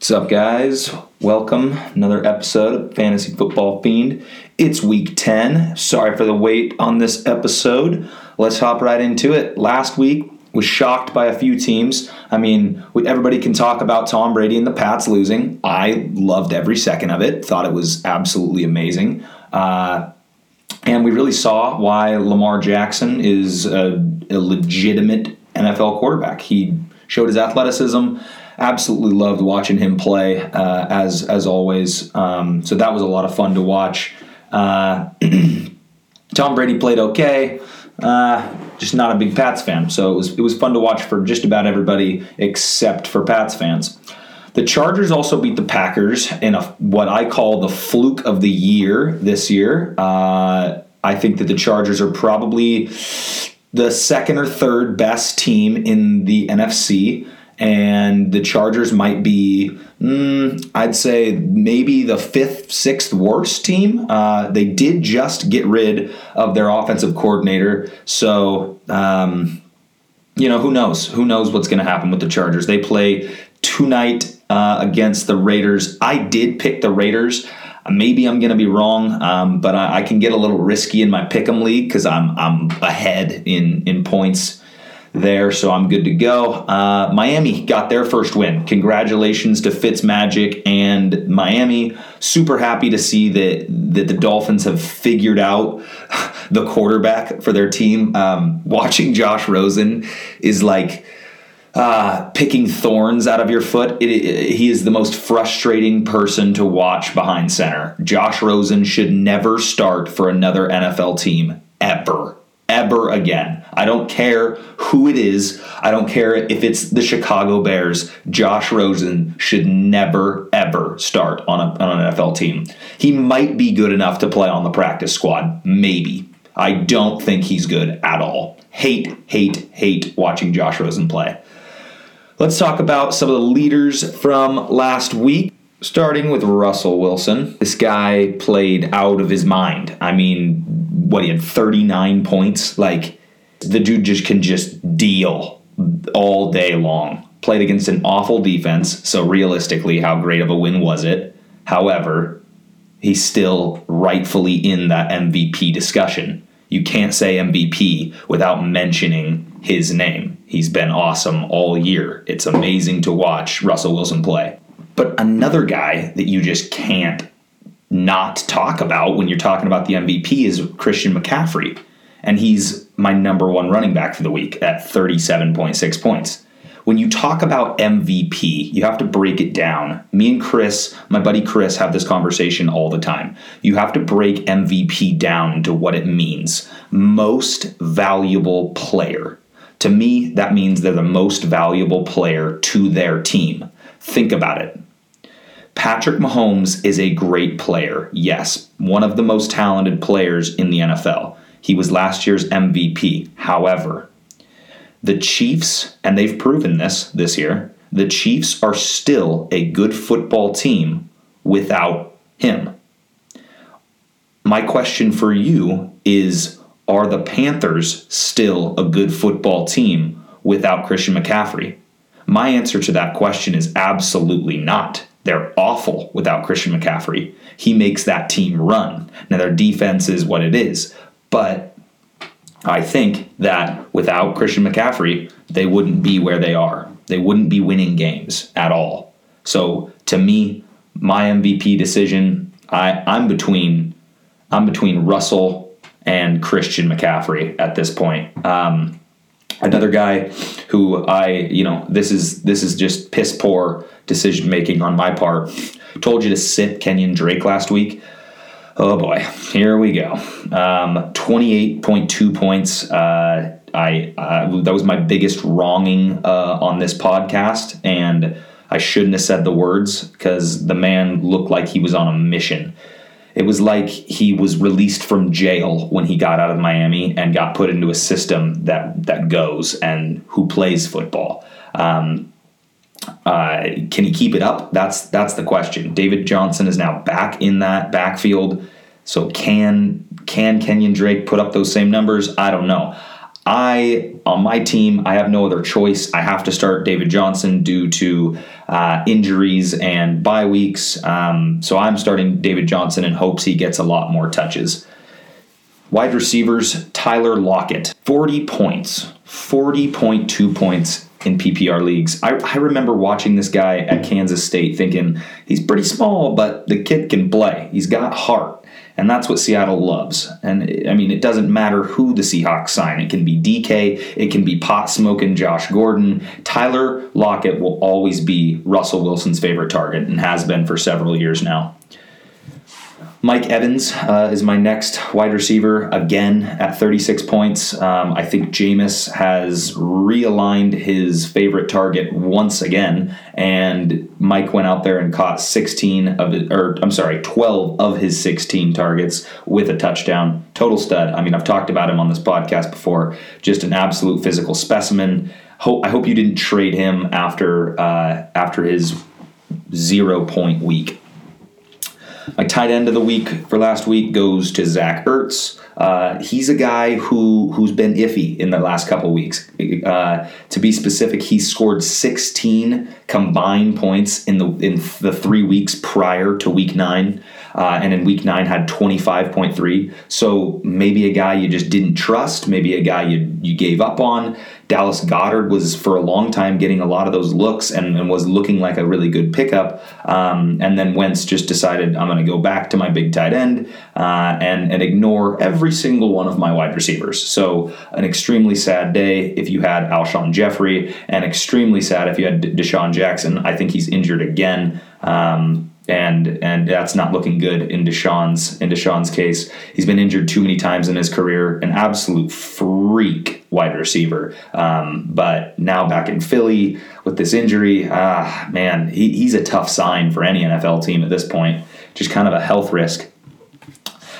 What's up, guys? Welcome. Another episode of Fantasy Football Fiend. It's week 10. Sorry for the wait on this episode. Let's hop right into it. Last week was shocked by a few teams. I mean, everybody can talk about Tom Brady and the Pats losing. I loved every second of it, thought it was absolutely amazing. Uh, and we really saw why Lamar Jackson is a, a legitimate NFL quarterback. He showed his athleticism absolutely loved watching him play uh, as as always. Um, so that was a lot of fun to watch. Uh, Tom Brady played okay. Uh, just not a big Pats fan, so it was it was fun to watch for just about everybody except for Pats fans. The Chargers also beat the Packers in a what I call the fluke of the year this year. Uh, I think that the Chargers are probably the second or third best team in the NFC and the Chargers might be, mm, I'd say, maybe the fifth, sixth worst team. Uh, they did just get rid of their offensive coordinator, so um, you know who knows? Who knows what's going to happen with the Chargers? They play tonight uh, against the Raiders. I did pick the Raiders. Maybe I'm going to be wrong, um, but I, I, can get a little risky in my pick'em league because I'm I'm ahead in in points there, so I'm good to go. Uh, Miami got their first win. Congratulations to Fitzmagic and Miami. Super happy to see that that the Dolphins have figured out the quarterback for their team. Um, watching Josh Rosen is like. Uh, picking thorns out of your foot. It, it, he is the most frustrating person to watch behind center. Josh Rosen should never start for another NFL team ever ever again. I don't care who it is. I don't care if it's the Chicago Bears. Josh Rosen should never, ever start on, a, on an NFL team. He might be good enough to play on the practice squad. Maybe. I don't think he's good at all. Hate, hate, hate watching Josh Rosen play. Let's talk about some of the leaders from last week. Starting with Russell Wilson. This guy played out of his mind. I mean, what he had 39 points. Like the dude just can just deal all day long. Played against an awful defense, so realistically, how great of a win was it? However, he's still rightfully in that MVP discussion. You can't say MVP without mentioning his name. He's been awesome all year. It's amazing to watch Russell Wilson play. But another guy that you just can't not talk about when you're talking about the MVP is Christian McCaffrey. And he's my number one running back for the week at 37.6 points. When you talk about MVP, you have to break it down. Me and Chris, my buddy Chris, have this conversation all the time. You have to break MVP down into what it means. Most valuable player. To me, that means they're the most valuable player to their team. Think about it. Patrick Mahomes is a great player, yes, one of the most talented players in the NFL. He was last year's MVP. However, the Chiefs, and they've proven this this year, the Chiefs are still a good football team without him. My question for you is Are the Panthers still a good football team without Christian McCaffrey? My answer to that question is absolutely not. They're awful without Christian McCaffrey. He makes that team run. Now, their defense is what it is, but I think that without Christian McCaffrey, they wouldn't be where they are. They wouldn't be winning games at all. So, to me, my MVP decision, I, I'm between I'm between Russell and Christian McCaffrey at this point. Um, another guy who I, you know, this is this is just piss poor decision making on my part. Told you to sit Kenyan Drake last week. Oh boy, here we go. Um, 28.2 points. Uh, I uh, that was my biggest wronging uh, on this podcast, and I shouldn't have said the words because the man looked like he was on a mission. It was like he was released from jail when he got out of Miami and got put into a system that that goes and who plays football. Um, uh, can he keep it up? That's that's the question. David Johnson is now back in that backfield, so can can Kenyan Drake put up those same numbers? I don't know. I on my team, I have no other choice. I have to start David Johnson due to uh, injuries and bye weeks. Um, so I'm starting David Johnson in hopes he gets a lot more touches. Wide receivers, Tyler Lockett, 40 points, 40.2 points in PPR leagues. I, I remember watching this guy at Kansas State thinking he's pretty small, but the kid can play. He's got heart. And that's what Seattle loves. And I mean, it doesn't matter who the Seahawks sign. It can be DK, it can be pot smoking Josh Gordon. Tyler Lockett will always be Russell Wilson's favorite target and has been for several years now. Mike Evans uh, is my next wide receiver again at 36 points. Um, I think Jameis has realigned his favorite target once again, and Mike went out there and caught 16 of it, or I'm sorry, 12 of his 16 targets with a touchdown. Total stud. I mean, I've talked about him on this podcast before. Just an absolute physical specimen. I hope you didn't trade him after uh, after his zero point week. My tight end of the week for last week goes to Zach Ertz. Uh, he's a guy who who's been iffy in the last couple weeks. Uh, to be specific, he scored 16 combined points in the in the three weeks prior to week nine uh, and in week nine had 25.3. So maybe a guy you just didn't trust, maybe a guy you, you gave up on. Dallas Goedert was for a long time getting a lot of those looks and, and was looking like a really good pickup. Um, and then Wentz just decided I'm going to go back to my big tight end uh, and, and ignore every single one of my wide receivers. So an extremely sad day if you had Alshon Jeffery, and extremely sad if you had DeSean Jackson. I think he's injured again. Um, and and that's not looking good in DeSean's in DeSean's case. He's been injured too many times in his career, an absolute freak wide receiver. Um, but now back in Philly with this injury, ah man, he, he's a tough sign for any NFL team at this point. Just kind of a health risk.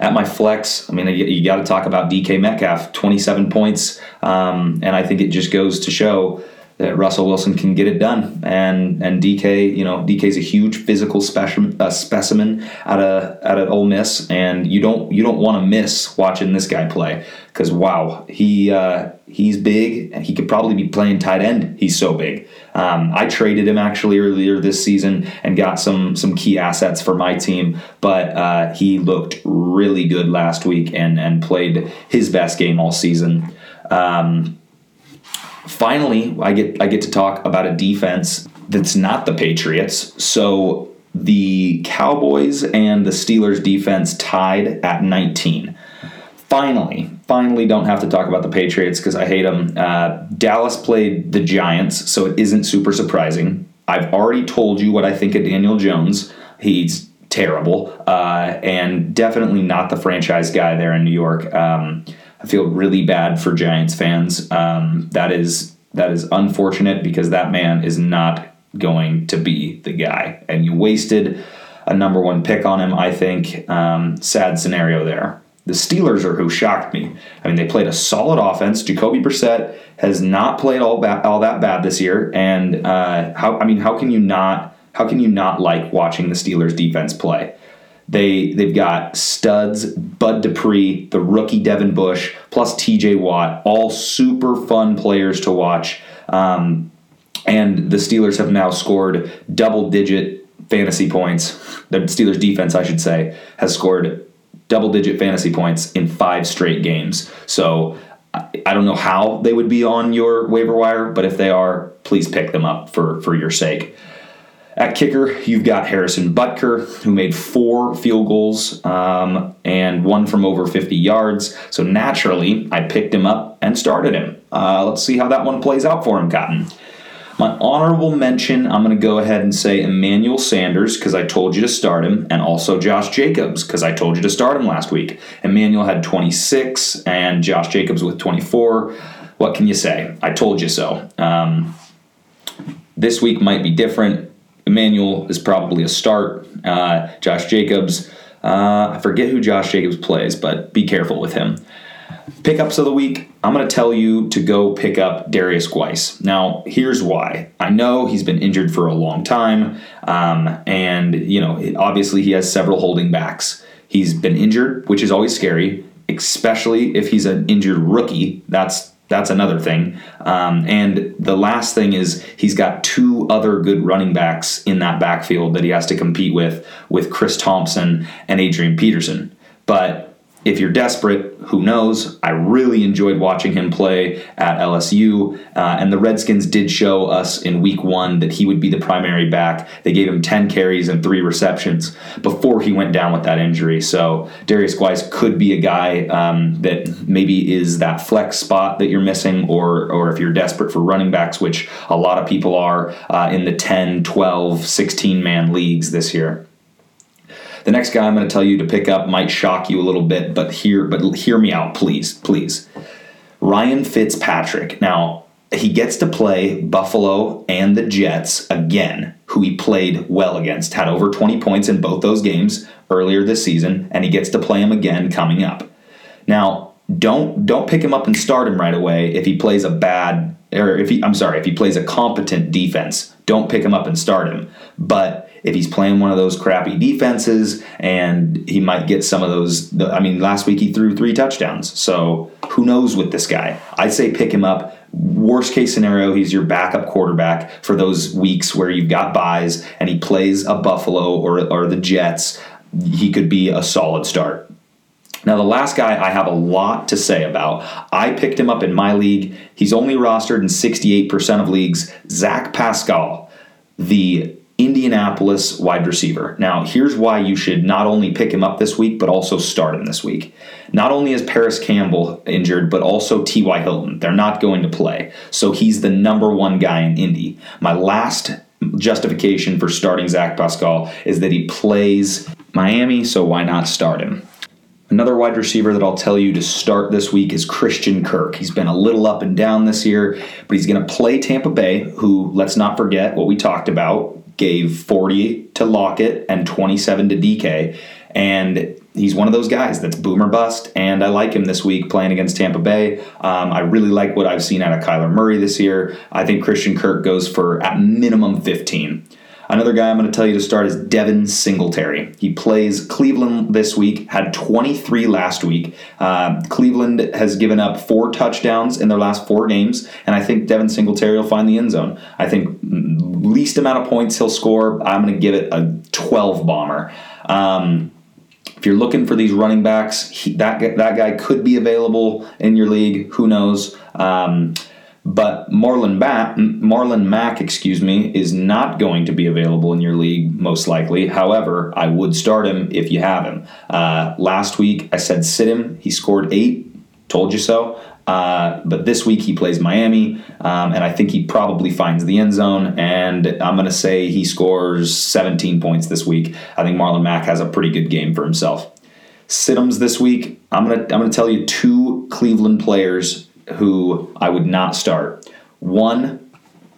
At my flex, I mean, you, you got to talk about DK Metcalf, 27 points, um, and I think it just goes to show that Russell Wilson can get it done. And and DK, you know, DK is a huge physical specimen, uh, specimen out of out of Ole Miss, and you don't you don't want to miss watching this guy play because wow, he uh, he's big. He could probably be playing tight end. He's so big. Um, I traded him actually earlier this season and got some some key assets for my team, but uh, he looked really good last week and and played his best game all season. Um, finally, I get I get to talk about a defense that's not the Patriots. So the Cowboys and the Steelers defense tied at 19. Finally, finally, don't have to talk about the Patriots because I hate them. Uh, Dallas played the Giants, so it isn't super surprising. I've already told you what I think of Daniel Jones. He's terrible uh, and definitely not the franchise guy there in New York. Um, I feel really bad for Giants fans. Um, that is that is unfortunate because that man is not going to be the guy, and you wasted a number one pick on him. I think um, sad scenario there. The Steelers are who shocked me. I mean, they played a solid offense. Jacoby Brissett has not played all ba- all that bad this year, and uh, how I mean, how can you not how can you not like watching the Steelers defense play? They they've got studs, Bud Dupree, the rookie Devin Bush, plus T.J. Watt, all super fun players to watch. Um, and the Steelers have now scored double digit fantasy points. The Steelers defense, I should say, has scored double digit fantasy points in five straight games. So I don't know how they would be on your waiver wire, but if they are, please pick them up for for your sake. At kicker, you've got Harrison Butker, who made four field goals um, and one from over 50 yards. So naturally, I picked him up and started him. Uh, let's see how that one plays out for him, Cotton. My honorable mention, I'm going to go ahead and say Emmanuel Sanders because I told you to start him, and also Josh Jacobs because I told you to start him last week. Emmanuel had 26 and Josh Jacobs with 24. What can you say? I told you so. Um, this week might be different. Emmanuel is probably a start. Uh, Josh Jacobs, uh, I forget who Josh Jacobs plays, but be careful with him. Pickups of the week, I'm going to tell you to go pick up Derrius Guice. Now, here's why. I know he's been injured for a long time, um, and you know, obviously he has several holding backs. He's been injured, which is always scary, especially if he's an injured rookie. That's that's another thing. Um, and the last thing is he's got two other good running backs in that backfield that he has to compete with, with Chris Thompson and Adrian Peterson. But if you're desperate, who knows? I really enjoyed watching him play at LSU, uh, and the Redskins did show us in week one that he would be the primary back. They gave him 10 carries and three receptions before he went down with that injury. So Derrius Guice could be a guy um, that maybe is that flex spot that you're missing, or, or if you're desperate for running backs, which a lot of people are uh, in the 10, 12, 16 man leagues this year. The next guy I'm going to tell you to pick up might shock you a little bit, but hear but hear me out, please, please. Ryan Fitzpatrick. Now, he gets to play Buffalo and the Jets again, who he played well against, had over 20 points in both those games earlier this season, and he gets to play him again coming up. Now, don't don't pick him up and start him right away if he plays a bad or if he I'm sorry, if he plays a competent defense. Don't pick him up and start him. But if he's playing one of those crappy defenses and he might get some of those I mean last week he threw 3 touchdowns. So who knows with this guy? I'd say pick him up. Worst case scenario, he's your backup quarterback for those weeks where you've got buys and he plays a Buffalo or, or the Jets. He could be a solid start. Now, the last guy I have a lot to say about. I picked him up in my league. He's only rostered in 68% of leagues. Zach Pascal, the Indianapolis wide receiver. Now, here's why you should not only pick him up this week, but also start him this week. Not only is Parris Campbell injured, but also T.Y. Hilton. They're not going to play. So he's the number one guy in Indy. My last justification for starting Zach Pascal is that he plays Miami, so why not start him? Another wide receiver that I'll tell you to start this week is Christian Kirk. He's been a little up and down this year, but he's going to play Tampa Bay, who, let's not forget what we talked about, gave 40 to Lockett and 27 to DK. And he's one of those guys that's boomer bust, and I like him this week playing against Tampa Bay. Um, I really like what I've seen out of Kyler Murray this year. I think Christian Kirk goes for at minimum 15. Another guy I'm going to tell you to start is Devin Singletary. He plays Cleveland this week, had 23 last week. Uh, Cleveland has given up four touchdowns in their last four games, and I think Devin Singletary will find the end zone. I think least amount of points he'll score, I'm going to give it a 12 bomber. Um, if you're looking for these running backs, he, that that guy could be available in your league. Who knows? Um, but Marlon, ba- Marlon Mack, excuse me, is not going to be available in your league most likely. However, I would start him if you have him. Uh, last week I said sit him. He scored eight. Told you so. Uh, but this week he plays Miami, um, and I think he probably finds the end zone. And I'm going to say he scores 17 points this week. I think Marlon Mack has a pretty good game for himself. Situms this week. I'm gonna I'm gonna tell you two Cleveland players who I would not start. One,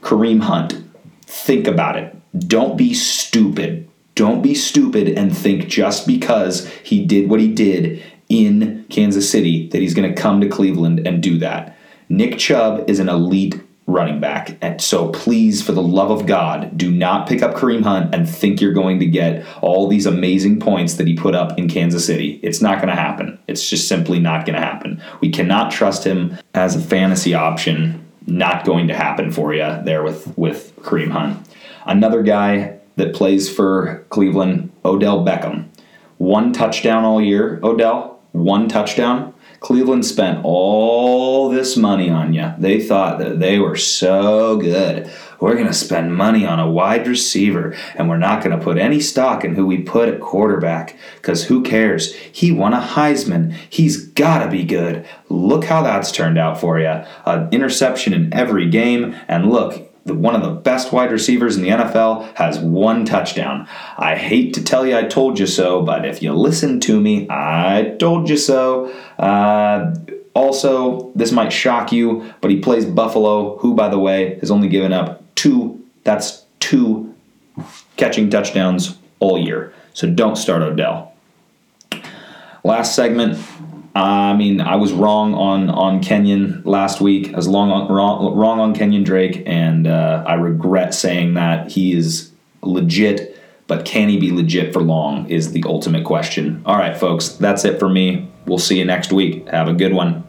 Kareem Hunt. Think about it. Don't be stupid. Don't be stupid and think just because he did what he did in Kansas City that he's going to come to Cleveland and do that. Nick Chubb is an elite running back. And so please, for the love of God, do not pick up Kareem Hunt and think you're going to get all these amazing points that he put up in Kansas City. It's not going to happen. It's just simply not going to happen. We cannot trust him as a fantasy option. Not going to happen for you there with, with Kareem Hunt. Another guy that plays for Cleveland, Odell Beckham. One touchdown all year, Odell. One touchdown. Cleveland spent all this money on you. They thought that they were so good. We're going to spend money on a wide receiver, and we're not going to put any stock in who we put at quarterback because who cares? He won a Heisman. He's got to be good. Look how that's turned out for you. An interception in every game, and look, one of the best wide receivers in the NFL has one touchdown. I hate to tell you I told you so, but if you listen to me, I told you so. Uh, also, this might shock you, but he plays Buffalo, who, by the way, has only given up two, that's two catching touchdowns all year. So don't start Odell. Last segment, I mean, I was wrong on on Kenyan last week. I was long on, wrong, wrong on Kenyan Drake, and uh, I regret saying that he is legit. But can he be legit for long? Is the ultimate question. All right, folks, that's it for me. We'll see you next week. Have a good one.